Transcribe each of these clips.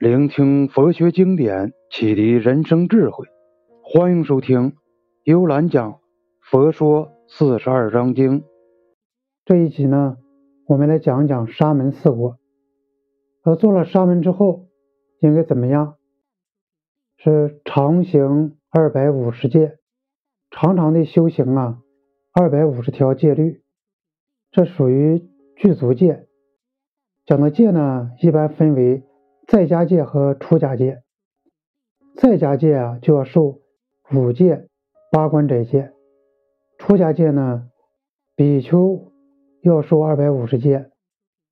聆听佛学经典，启迪人生智慧。欢迎收听幽兰讲《佛说四十二章经》这一集呢，我们来讲讲沙门四果。呃，做了沙门之后，应该怎么样？是常行二百五十戒，常常的修行啊，二百五十条戒律，这属于具足戒。讲的戒呢，一般分为。在家戒和出家戒，在家戒啊就要受五戒八关斋戒，出家戒呢，比丘要受二百五十戒，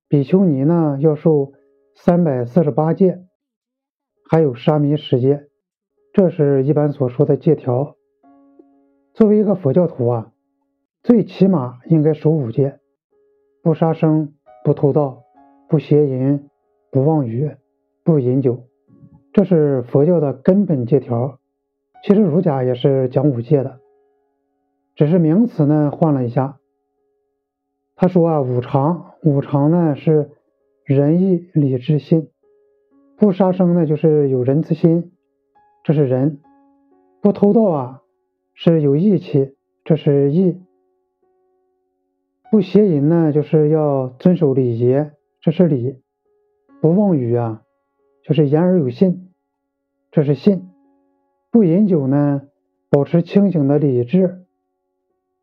比丘尼呢要受三百四十八戒，还有沙弥十戒，这是一般所说的戒条。作为一个佛教徒啊，最起码应该守五戒：不杀生、不偷盗、不邪淫、不妄语。不饮酒，这是佛教的根本戒条。其实儒家也是讲五戒的，只是名词呢换了一下。他说啊，五常，五常呢是仁义礼智信。不杀生呢就是有仁慈心，这是仁；不偷盗啊是有义气，这是义；不邪淫呢就是要遵守礼节，这是礼；不妄语啊。就是言而有信，这是信；不饮酒呢，保持清醒的理智；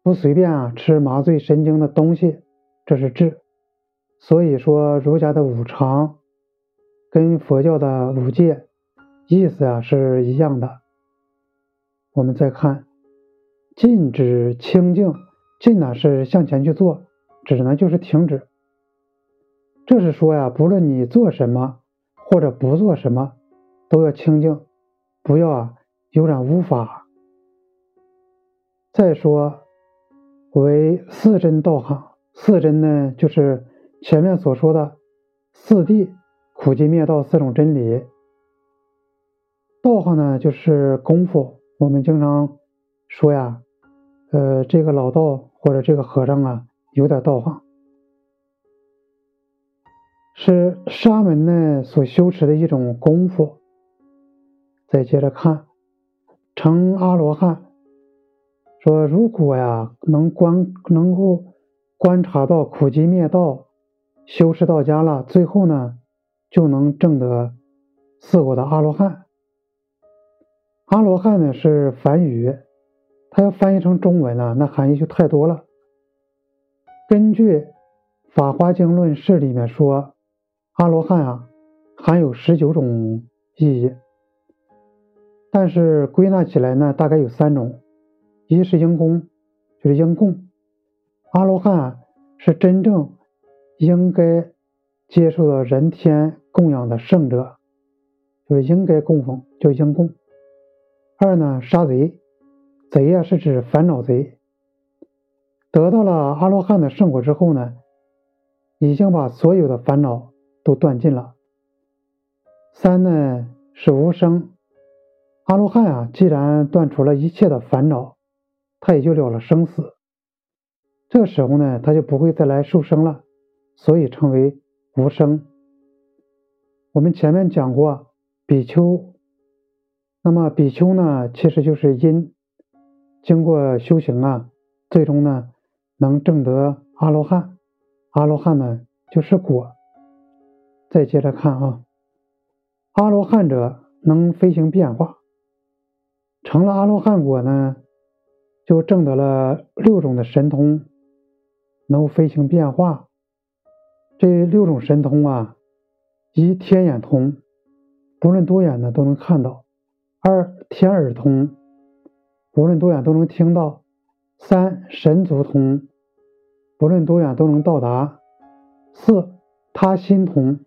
不随便啊吃麻醉神经的东西，这是智。所以说，儒家的五常跟佛教的五戒意思啊是一样的。我们再看，禁止清净，禁呢是向前去做，止呢就是停止。这是说呀，不论你做什么。或者不做什么，都要清净，不要啊有染污法。再说为四真道行，四真呢就是前面所说的四谛、苦集灭道四种真理。道行呢就是功夫，我们经常说呀，呃，这个老道或者这个和尚啊有点道行。是沙门呢所修持的一种功夫。再接着看，成阿罗汉说，如果呀能观能够观察到苦集灭道，修持到家了，最后呢就能证得四果的阿罗汉。阿罗汉呢是梵语，它要翻译成中文呢，那含义就太多了。根据《法华经论释》里面说。阿罗汉啊，含有十九种意义，但是归纳起来呢，大概有三种：一是应供，就是应供。阿罗汉是真正应该接受到人天供养的圣者，就是应该供奉，叫应供。二呢，杀贼，贼啊是指烦恼贼。得到了阿罗汉的圣果之后呢，已经把所有的烦恼。都断尽了。三呢是无生，阿罗汉啊，既然断除了一切的烦恼，他也就了了生死。这时候呢，他就不会再来受生了，所以称为无生。我们前面讲过比丘，那么比丘呢，其实就是因，经过修行啊，最终呢能证得阿罗汉。阿罗汉呢就是果。再接着看啊，阿罗汉者能飞行变化，成了阿罗汉果呢，就证得了六种的神通，能飞行变化。这六种神通啊，一天眼通，不论多远呢都能看到；二天耳通，不论多远都能听到；三神足通，不论多远都能到达；四他心通。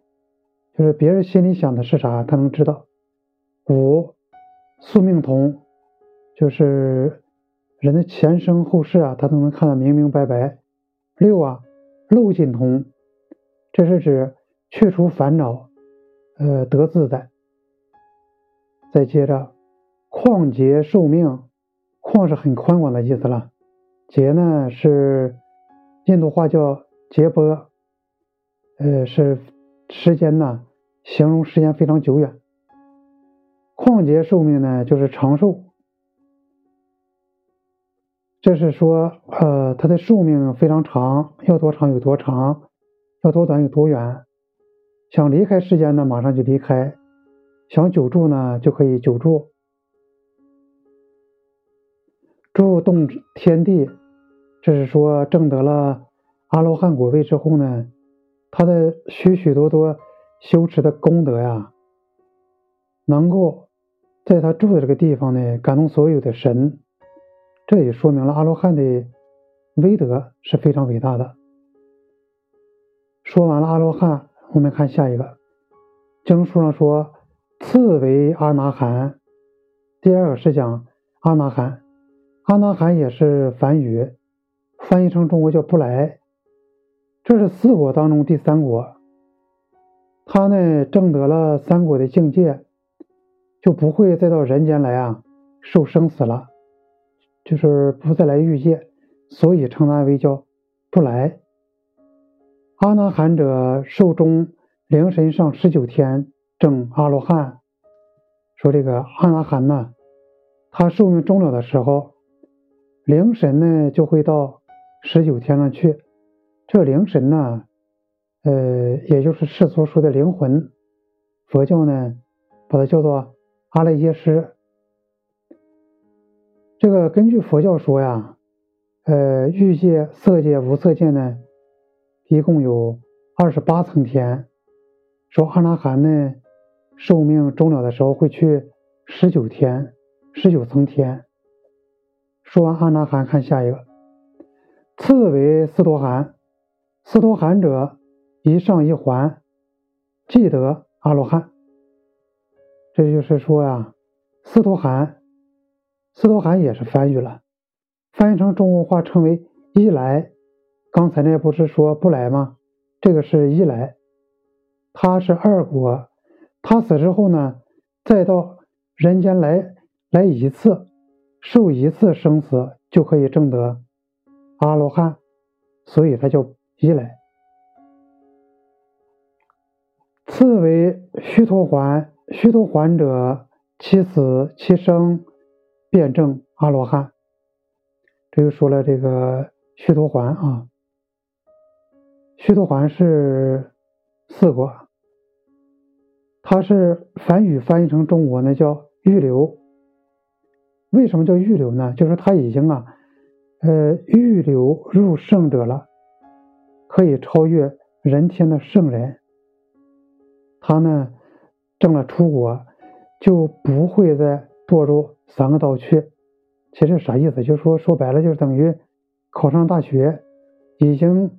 就是别人心里想的是啥，他能知道。五宿命通，就是人的前生后世啊，他都能看得明明白白。六啊漏尽通，这是指去除烦恼，呃得自在。再接着旷劫寿命，旷是很宽广的意思了，劫呢是印度话叫劫波，呃是时间呢。形容时间非常久远。旷劫寿命呢，就是长寿。这是说，呃，它的寿命非常长，要多长有多长，要多短有多远。想离开世间呢，马上就离开；想久住呢，就可以久住。住动天地，这是说证得了阿罗汉果位之后呢，他的许许多多修持的功德呀，能够在他住的这个地方呢，感动所有的神。这也说明了阿罗汉的威德是非常伟大的。说完了阿罗汉，我们看下一个经书上说，次为阿那含。第二个是讲阿那含，阿那含也是梵语，翻译成中国叫不来。这是四果当中第三果，他呢证得了三果的境界，就不会再到人间来啊受生死了。就是不再来欲界，所以称他为叫不来。阿那含者寿终灵神上十九天证阿罗汉。说这个阿那含呢，他寿命终了的时候，灵神呢就会到十九天上去。这灵神呢，呃，也就是世俗说的灵魂，佛教呢把它叫做阿赖耶识。这个根据佛教说呀，呃，欲界、色界、无色界呢，一共有二十八层天。说阿那含呢，寿命终了的时候会去十九天、十九层天。说完阿那含，看下一个，次为斯陀含。斯陀含者，一上一环，即得阿罗汉。这就是说呀，斯陀含。斯陀含也是梵语了，翻译成中国话称为一来。刚才那不是说不来吗？这个是一来，他是二果，他死之后呢，再到人间来来一次，受一次生死就可以证得阿罗汉，所以他叫一来。次为须陀环，须陀环者，其死其生。辩证阿罗汉，这就说了这个须陀环啊。须陀环是四果，它是梵语翻译成中国呢叫预留。为什么叫预留呢？就是他已经啊，呃，预留入圣者了，可以超越人天的圣人。他呢，挣了出国，就不会再堕入。三个道去，其实啥意思？就是说，说白了，就是等于考上大学，已经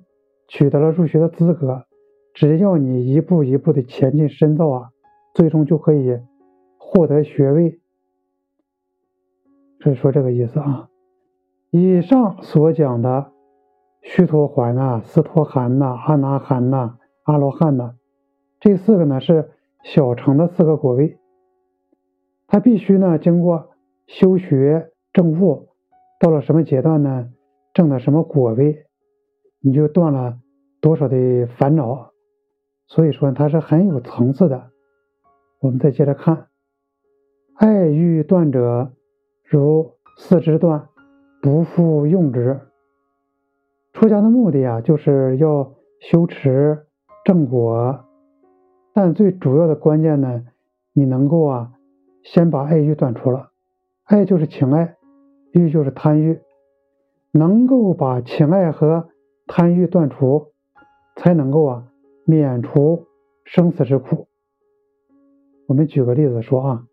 取得了入学的资格，只要你一步一步的前进深造啊，最终就可以获得学位。所以说这个意思啊。以上所讲的须陀环呐、斯陀含呐、阿那含呐、阿罗汉呐，这四个呢是小乘的四个果位，它必须呢经过。修学正悟到了什么阶段呢？证了什么果位，你就断了多少的烦恼。所以说它是很有层次的。我们再接着看，爱欲断者，如四肢断，不复用之。出家的目的啊，就是要修持正果，但最主要的关键呢，你能够啊，先把爱欲断除了。爱就是情爱，欲就是贪欲，能够把情爱和贪欲断除，才能够啊免除生死之苦。我们举个例子说啊，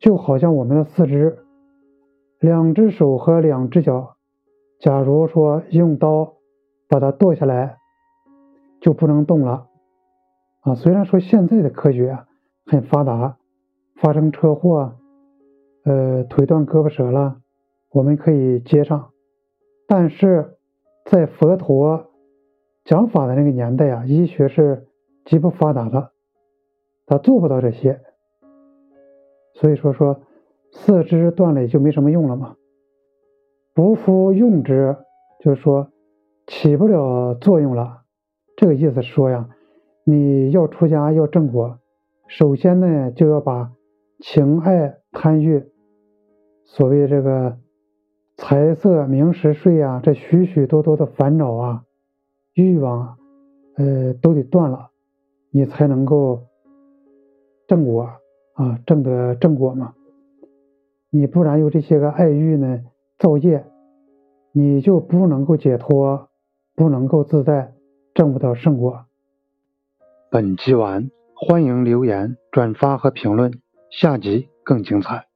就好像我们的四肢，两只手和两只脚，假如说用刀把它剁下来，就不能动了啊。虽然说现在的科学很发达，发生车祸。呃，腿断胳膊折了，我们可以接上，但是在佛陀讲法的那个年代啊，医学是极不发达的，他做不到这些，所以说说四肢断了也就没什么用了嘛，不复用之，就是说起不了作用了。这个意思说呀，你要出家要正果，首先呢，就要把情爱贪欲，所谓这个财色名食睡啊，这许许多多的烦恼啊、欲望啊，呃，都得断了，你才能够正果啊，正得正果嘛。你不然有这些个爱欲呢，造业，你就不能够解脱，不能够自在，证不到圣果。本集完，欢迎留言、转发和评论，下集更精彩。